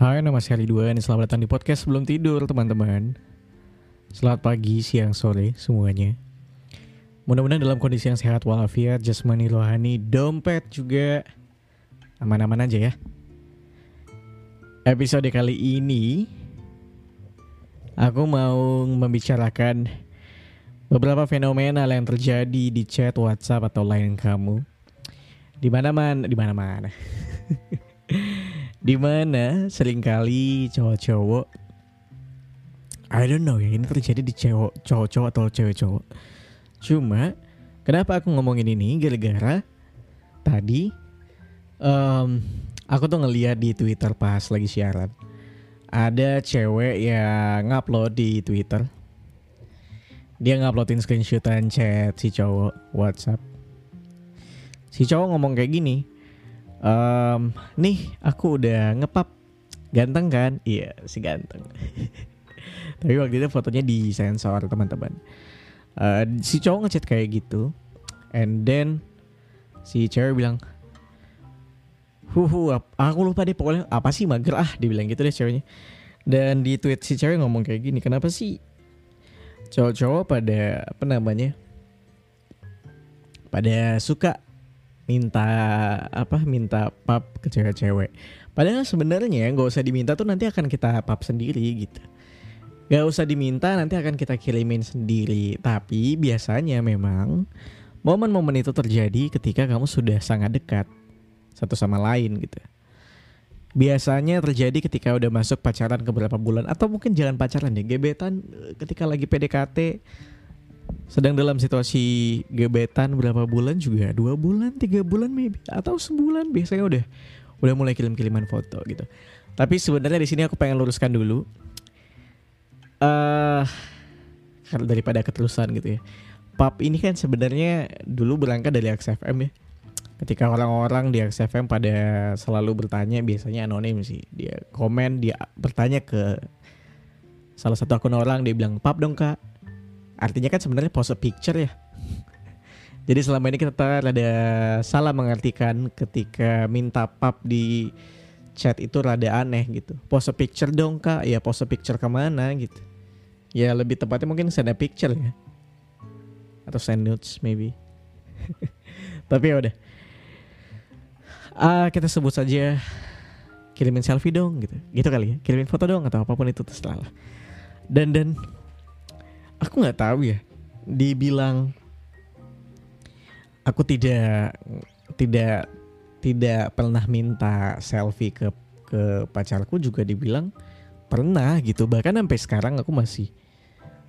Hai, nama saya Ridwan. Selamat datang di podcast sebelum tidur, teman-teman. Selamat pagi, siang, sore, semuanya. Mudah-mudahan dalam kondisi yang sehat walafiat, jasmani, rohani, dompet juga aman-aman aja ya. Episode kali ini aku mau membicarakan beberapa fenomena yang terjadi di chat WhatsApp atau lain kamu. Di mana-mana, di mana-mana. di mana sering kali cowok-cowok I don't know ya ini terjadi di cowok cowok-cowok atau cewek-cowok. Cuma kenapa aku ngomongin ini gara-gara tadi um, aku tuh ngeliat di Twitter pas lagi siaran ada cewek yang ngupload di Twitter. Dia nguploadin screenshotan chat si cowok WhatsApp. Si cowok ngomong kayak gini, um, nih aku udah ngepap. Ganteng kan? Iya si ganteng. Tapi waktu itu fotonya di sensor teman-teman. Uh, si cowok ngechat kayak gitu and then si cewek bilang Huhu, aku lupa deh pokoknya apa sih mager ah dibilang gitu deh ceweknya. Dan di tweet si cewek ngomong kayak gini kenapa sih cowok-cowok pada apa namanya pada suka minta apa minta pap ke cewek-cewek. Padahal sebenarnya nggak usah diminta tuh nanti akan kita pap sendiri gitu. Nggak usah diminta nanti akan kita kirimin sendiri. Tapi biasanya memang momen-momen itu terjadi ketika kamu sudah sangat dekat satu sama lain gitu. Biasanya terjadi ketika udah masuk pacaran ke beberapa bulan atau mungkin jangan pacaran deh gebetan eh, ketika lagi PDKT sedang dalam situasi gebetan berapa bulan juga? Dua bulan tiga bulan maybe? Atau sebulan? Biasanya udah udah mulai kirim kiriman foto gitu. Tapi sebenarnya di sini aku pengen luruskan dulu. Eh uh, daripada keterusan gitu ya. Pub ini kan sebenarnya dulu berangkat dari XFM ya. Ketika orang-orang di XFM pada selalu bertanya biasanya anonim sih. Dia komen dia bertanya ke salah satu akun orang dia bilang pub dong kak artinya kan sebenarnya pose picture ya. Jadi selama ini kita rada salah mengartikan ketika minta pap di chat itu rada aneh gitu. Pose picture dong kak. Ya pose picture ke mana gitu. Ya lebih tepatnya mungkin send a picture ya. Atau send notes maybe. Tapi ya udah. Uh, kita sebut saja kirimin selfie dong gitu. Gitu kali ya. Kirimin foto dong atau apa pun itu terserah lah. Dan dan aku nggak tahu ya. Dibilang aku tidak tidak tidak pernah minta selfie ke ke pacarku juga dibilang pernah gitu. Bahkan sampai sekarang aku masih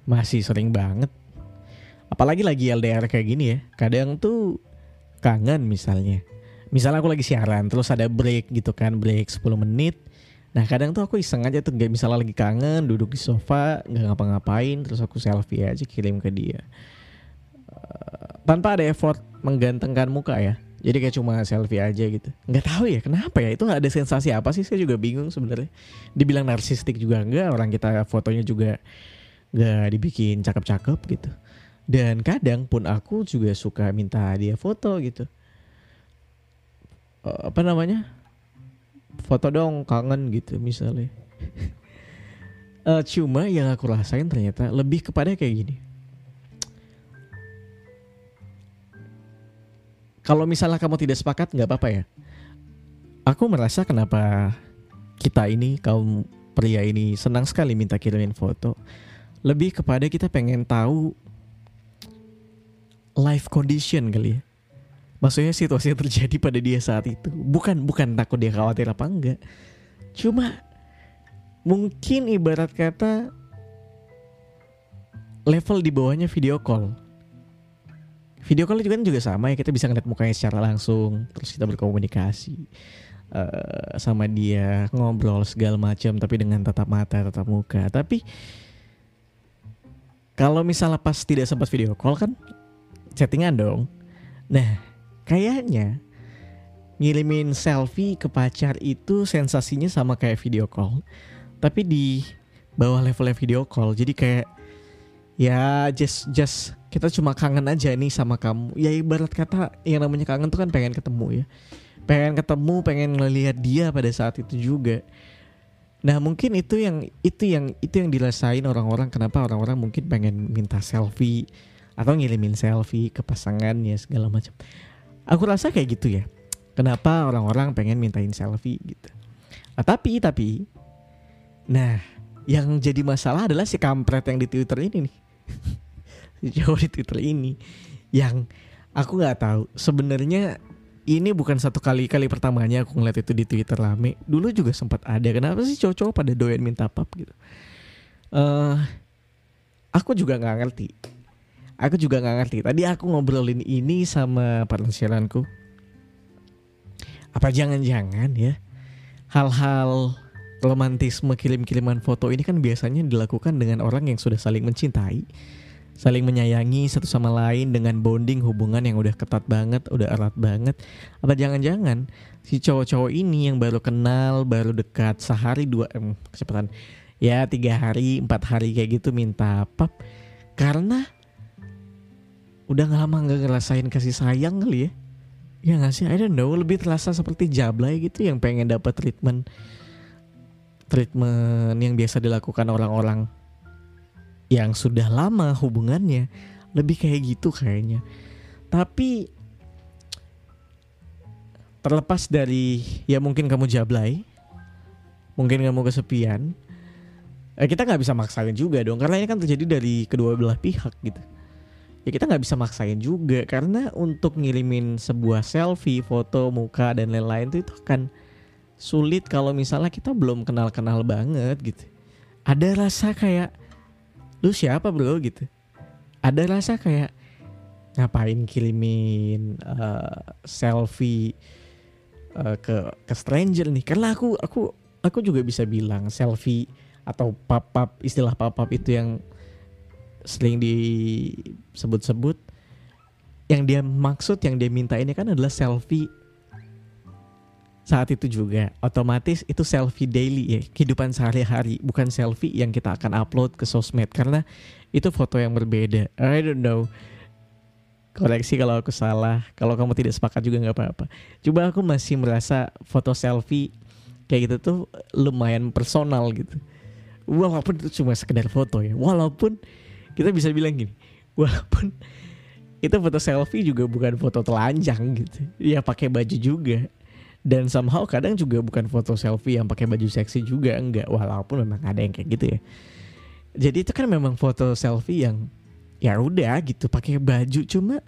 masih sering banget. Apalagi lagi LDR kayak gini ya. Kadang tuh kangen misalnya. Misalnya aku lagi siaran terus ada break gitu kan break 10 menit Nah kadang tuh aku iseng aja tuh gak misalnya lagi kangen duduk di sofa nggak ngapa-ngapain terus aku selfie aja kirim ke dia. Uh, tanpa ada effort menggantengkan muka ya. Jadi kayak cuma selfie aja gitu. Nggak tahu ya kenapa ya? Itu ada sensasi apa sih? Saya juga bingung sebenarnya. Dibilang narsistik juga enggak orang kita fotonya juga nggak dibikin cakep-cakep gitu. Dan kadang pun aku juga suka minta dia foto gitu. Uh, apa namanya foto dong kangen gitu misalnya. Uh, cuma yang aku rasain ternyata lebih kepada kayak gini. Kalau misalnya kamu tidak sepakat nggak apa-apa ya. Aku merasa kenapa kita ini kaum pria ini senang sekali minta kirimin foto. Lebih kepada kita pengen tahu life condition kali ya maksudnya situasi yang terjadi pada dia saat itu. Bukan bukan takut dia khawatir apa enggak. Cuma mungkin ibarat kata level di bawahnya video call. Video call juga kan juga sama ya kita bisa ngeliat mukanya secara langsung terus kita berkomunikasi uh, sama dia ngobrol segala macam tapi dengan tatap mata tatap muka. Tapi kalau misalnya pas tidak sempat video call kan chattingan dong. Nah kayaknya ngirimin selfie ke pacar itu sensasinya sama kayak video call tapi di bawah levelnya video call. Jadi kayak ya just just kita cuma kangen aja nih sama kamu. Ya ibarat kata yang namanya kangen tuh kan pengen ketemu ya. Pengen ketemu pengen ngelihat dia pada saat itu juga. Nah mungkin itu yang itu yang itu yang dirasain orang-orang kenapa orang-orang mungkin pengen minta selfie atau ngirimin selfie ke pasangannya segala macam. Aku rasa kayak gitu ya. Kenapa orang-orang pengen mintain selfie gitu. Nah, tapi tapi nah yang jadi masalah adalah si kampret yang di Twitter ini nih. cowok di Twitter ini yang aku nggak tahu sebenarnya ini bukan satu kali kali pertamanya aku ngeliat itu di Twitter rame. Dulu juga sempat ada. Kenapa sih cowok-cowok pada doyan minta pap gitu? Uh, aku juga nggak ngerti. Aku juga nggak ngerti. Tadi aku ngobrolin ini sama partner siaranku. Apa jangan-jangan ya hal-hal romantisme kirim-kiriman foto ini kan biasanya dilakukan dengan orang yang sudah saling mencintai saling menyayangi satu sama lain dengan bonding hubungan yang udah ketat banget, udah erat banget. Apa jangan-jangan si cowok-cowok ini yang baru kenal, baru dekat sehari dua em, kecepatan ya tiga hari empat hari kayak gitu minta pap karena udah nggak lama nggak ngerasain kasih sayang kali ya. Ya nggak sih? I don't know. Lebih terasa seperti jablay gitu yang pengen dapat treatment treatment yang biasa dilakukan orang-orang yang sudah lama hubungannya. Lebih kayak gitu kayaknya. Tapi terlepas dari ya mungkin kamu jablay mungkin kamu kesepian eh, kita nggak bisa maksain juga dong. Karena ini kan terjadi dari kedua belah pihak gitu ya kita nggak bisa maksain juga. Karena untuk ngirimin sebuah selfie foto muka dan lain-lain itu itu akan sulit kalau misalnya kita belum kenal-kenal banget gitu. Ada rasa kayak lu siapa bro? gitu. Ada rasa kayak ngapain kirimin uh, selfie uh, ke ke stranger nih? Karena aku aku aku juga bisa bilang selfie atau pap-pap istilah pap-pap itu yang sering disebut-sebut yang dia maksud yang dia minta ini kan adalah selfie. Saat itu juga otomatis itu selfie daily ya kehidupan sehari-hari bukan selfie yang kita akan upload ke sosmed karena itu foto yang berbeda. I don't know. Koreksi kalau aku salah kalau kamu tidak sepakat juga nggak apa-apa. Coba aku masih merasa foto selfie kayak gitu tuh lumayan personal gitu. Walaupun itu cuma sekedar foto ya walaupun kita bisa bilang gini walaupun itu foto selfie juga bukan foto telanjang gitu. Ya pakai baju juga. Dan somehow kadang juga bukan foto selfie yang pakai baju seksi juga enggak. Walaupun memang ada yang kayak gitu ya. Jadi itu kan memang foto selfie yang ya udah gitu pakai baju. Cuma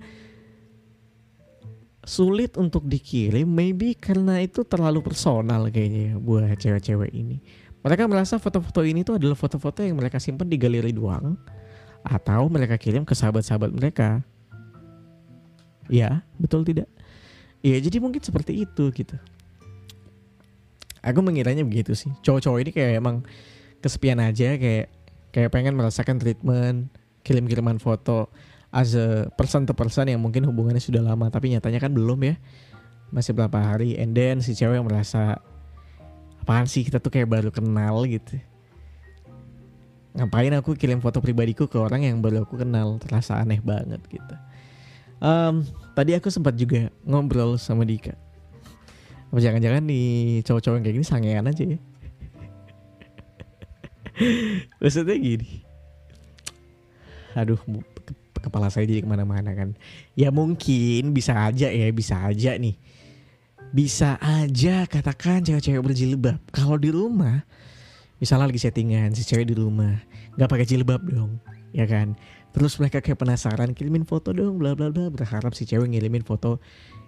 sulit untuk dikirim maybe karena itu terlalu personal kayaknya ya buat cewek-cewek ini. Mereka merasa foto-foto ini tuh adalah foto-foto yang mereka simpan di galeri doang atau mereka kirim ke sahabat-sahabat mereka ya betul tidak Iya jadi mungkin seperti itu gitu. Aku mengiranya begitu sih. Cowok-cowok ini kayak emang kesepian aja kayak kayak pengen merasakan treatment, kirim-kiriman foto as a person to person yang mungkin hubungannya sudah lama tapi nyatanya kan belum ya. Masih berapa hari and then si cewek yang merasa apaan sih kita tuh kayak baru kenal gitu. Ngapain aku kirim foto pribadiku ke orang yang baru aku kenal terasa aneh banget gitu. Um, tadi aku sempat juga ngobrol sama Dika. Apa jangan-jangan nih cowok-cowok kayak gini sangean aja ya? Maksudnya gini. Aduh, kepala saya jadi ke mana-mana kan. Ya mungkin bisa aja ya, bisa aja nih. Bisa aja katakan cewek-cewek berjilbab. Kalau di rumah, misalnya lagi settingan si cewek di rumah, nggak pakai jilbab dong, ya kan? Terus mereka kayak penasaran kirimin foto dong bla bla bla berharap si cewek ngirimin foto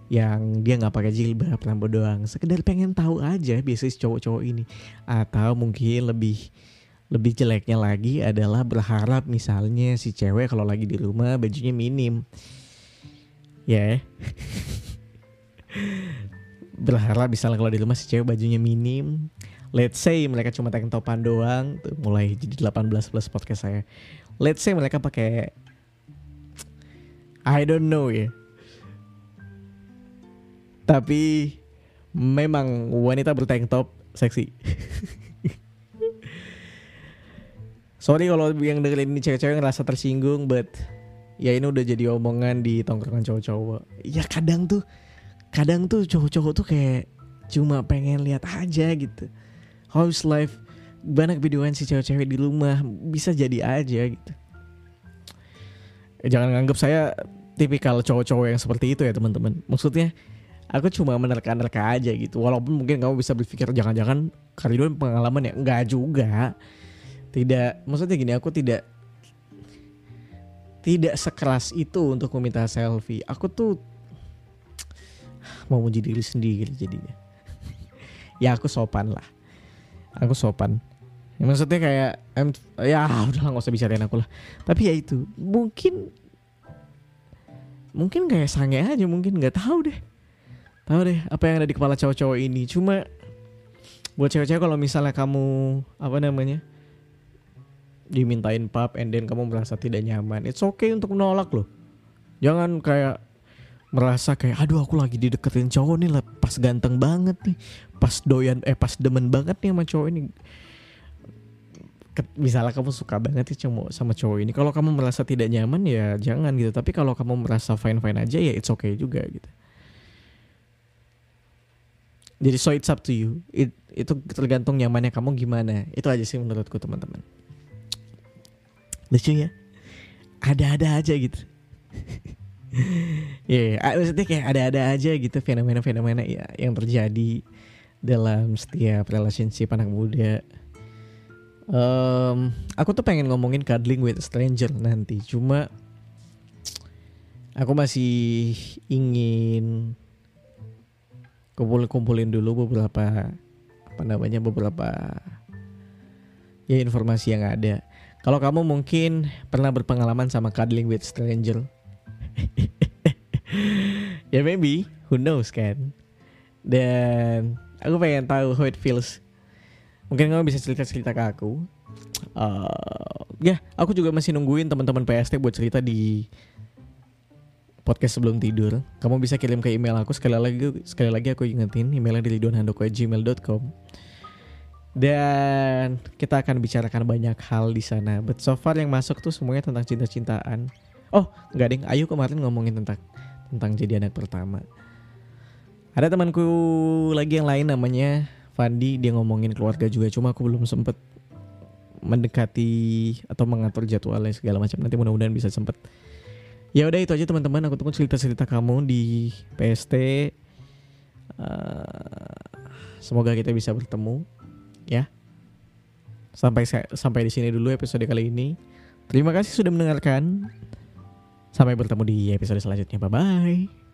yang dia nggak pakai jilbab rambut doang sekedar pengen tahu aja biasanya si cowok-cowok ini atau mungkin lebih lebih jeleknya lagi adalah berharap misalnya si cewek kalau lagi di rumah bajunya minim ya yeah. berharap misalnya kalau di rumah si cewek bajunya minim let's say mereka cuma tank topan doang tuh mulai jadi 18 plus podcast saya let's say mereka pakai I don't know ya. Tapi memang wanita bertank top seksi. Sorry kalau yang dengerin ini cewek-cewek ngerasa tersinggung, but ya ini udah jadi omongan di tongkrongan cowok-cowok. Ya kadang tuh, kadang tuh cowok-cowok tuh kayak cuma pengen lihat aja gitu. How's life banyak videoan si cewek-cewek di rumah bisa jadi aja gitu. Jangan nganggap saya tipikal cowok-cowok yang seperti itu ya teman-teman. Maksudnya aku cuma menerka-nerka aja gitu. Walaupun mungkin kamu bisa berpikir jangan-jangan Karidon pengalaman ya? Enggak juga. Tidak maksudnya gini aku tidak tidak sekeras itu untuk meminta selfie. Aku tuh mau muji diri sendiri jadinya. Ya aku sopan lah aku sopan. Ya, maksudnya kayak em, ya udah nggak usah bicarain aku lah. Tapi ya itu mungkin mungkin kayak sange aja mungkin nggak tahu deh. Tahu deh apa yang ada di kepala cowok-cowok ini. Cuma buat cewek-cewek kalau misalnya kamu apa namanya dimintain pap and then kamu merasa tidak nyaman it's okay untuk menolak loh. Jangan kayak merasa kayak aduh aku lagi dideketin cowok nih lah pas ganteng banget nih pas doyan eh pas demen banget nih sama cowok ini misalnya kamu suka banget sih cuma sama cowok ini kalau kamu merasa tidak nyaman ya jangan gitu tapi kalau kamu merasa fine fine aja ya it's okay juga gitu jadi so it's up to you. It, itu tergantung nyamannya kamu gimana. Itu aja sih menurutku teman-teman. Lucu ya? Ada-ada aja gitu. Iya, yeah, maksudnya kayak ada-ada aja gitu fenomena-fenomena ya yang terjadi dalam setiap relationship anak muda. Um, aku tuh pengen ngomongin cuddling with stranger nanti, cuma aku masih ingin kumpul-kumpulin dulu beberapa apa namanya beberapa ya informasi yang ada. Kalau kamu mungkin pernah berpengalaman sama cuddling with stranger, ya maybe, who knows kan? Dan aku pengen tahu how it feels. Mungkin kamu bisa cerita-cerita ke aku. Uh, ya, aku juga masih nungguin teman-teman PST buat cerita di podcast sebelum tidur, kamu bisa kirim ke email aku sekali lagi sekali lagi aku ingetin emailnya di lidonhandoko@gmail.com. Dan kita akan bicarakan banyak hal di sana. But so far yang masuk tuh semuanya tentang cinta-cintaan. Oh, enggak ding. Ayu kemarin ngomongin tentang tentang jadi anak pertama. Ada temanku lagi yang lain namanya Fandi, dia ngomongin keluarga juga. Cuma aku belum sempet mendekati atau mengatur jadwalnya segala macam. Nanti mudah-mudahan bisa sempet ya udah itu aja teman-teman aku tunggu cerita-cerita kamu di PST uh, eh, semoga kita bisa bertemu ya sampai sampai di sini dulu episode kali ini terima kasih sudah mendengarkan sampai bertemu di episode selanjutnya. Bye bye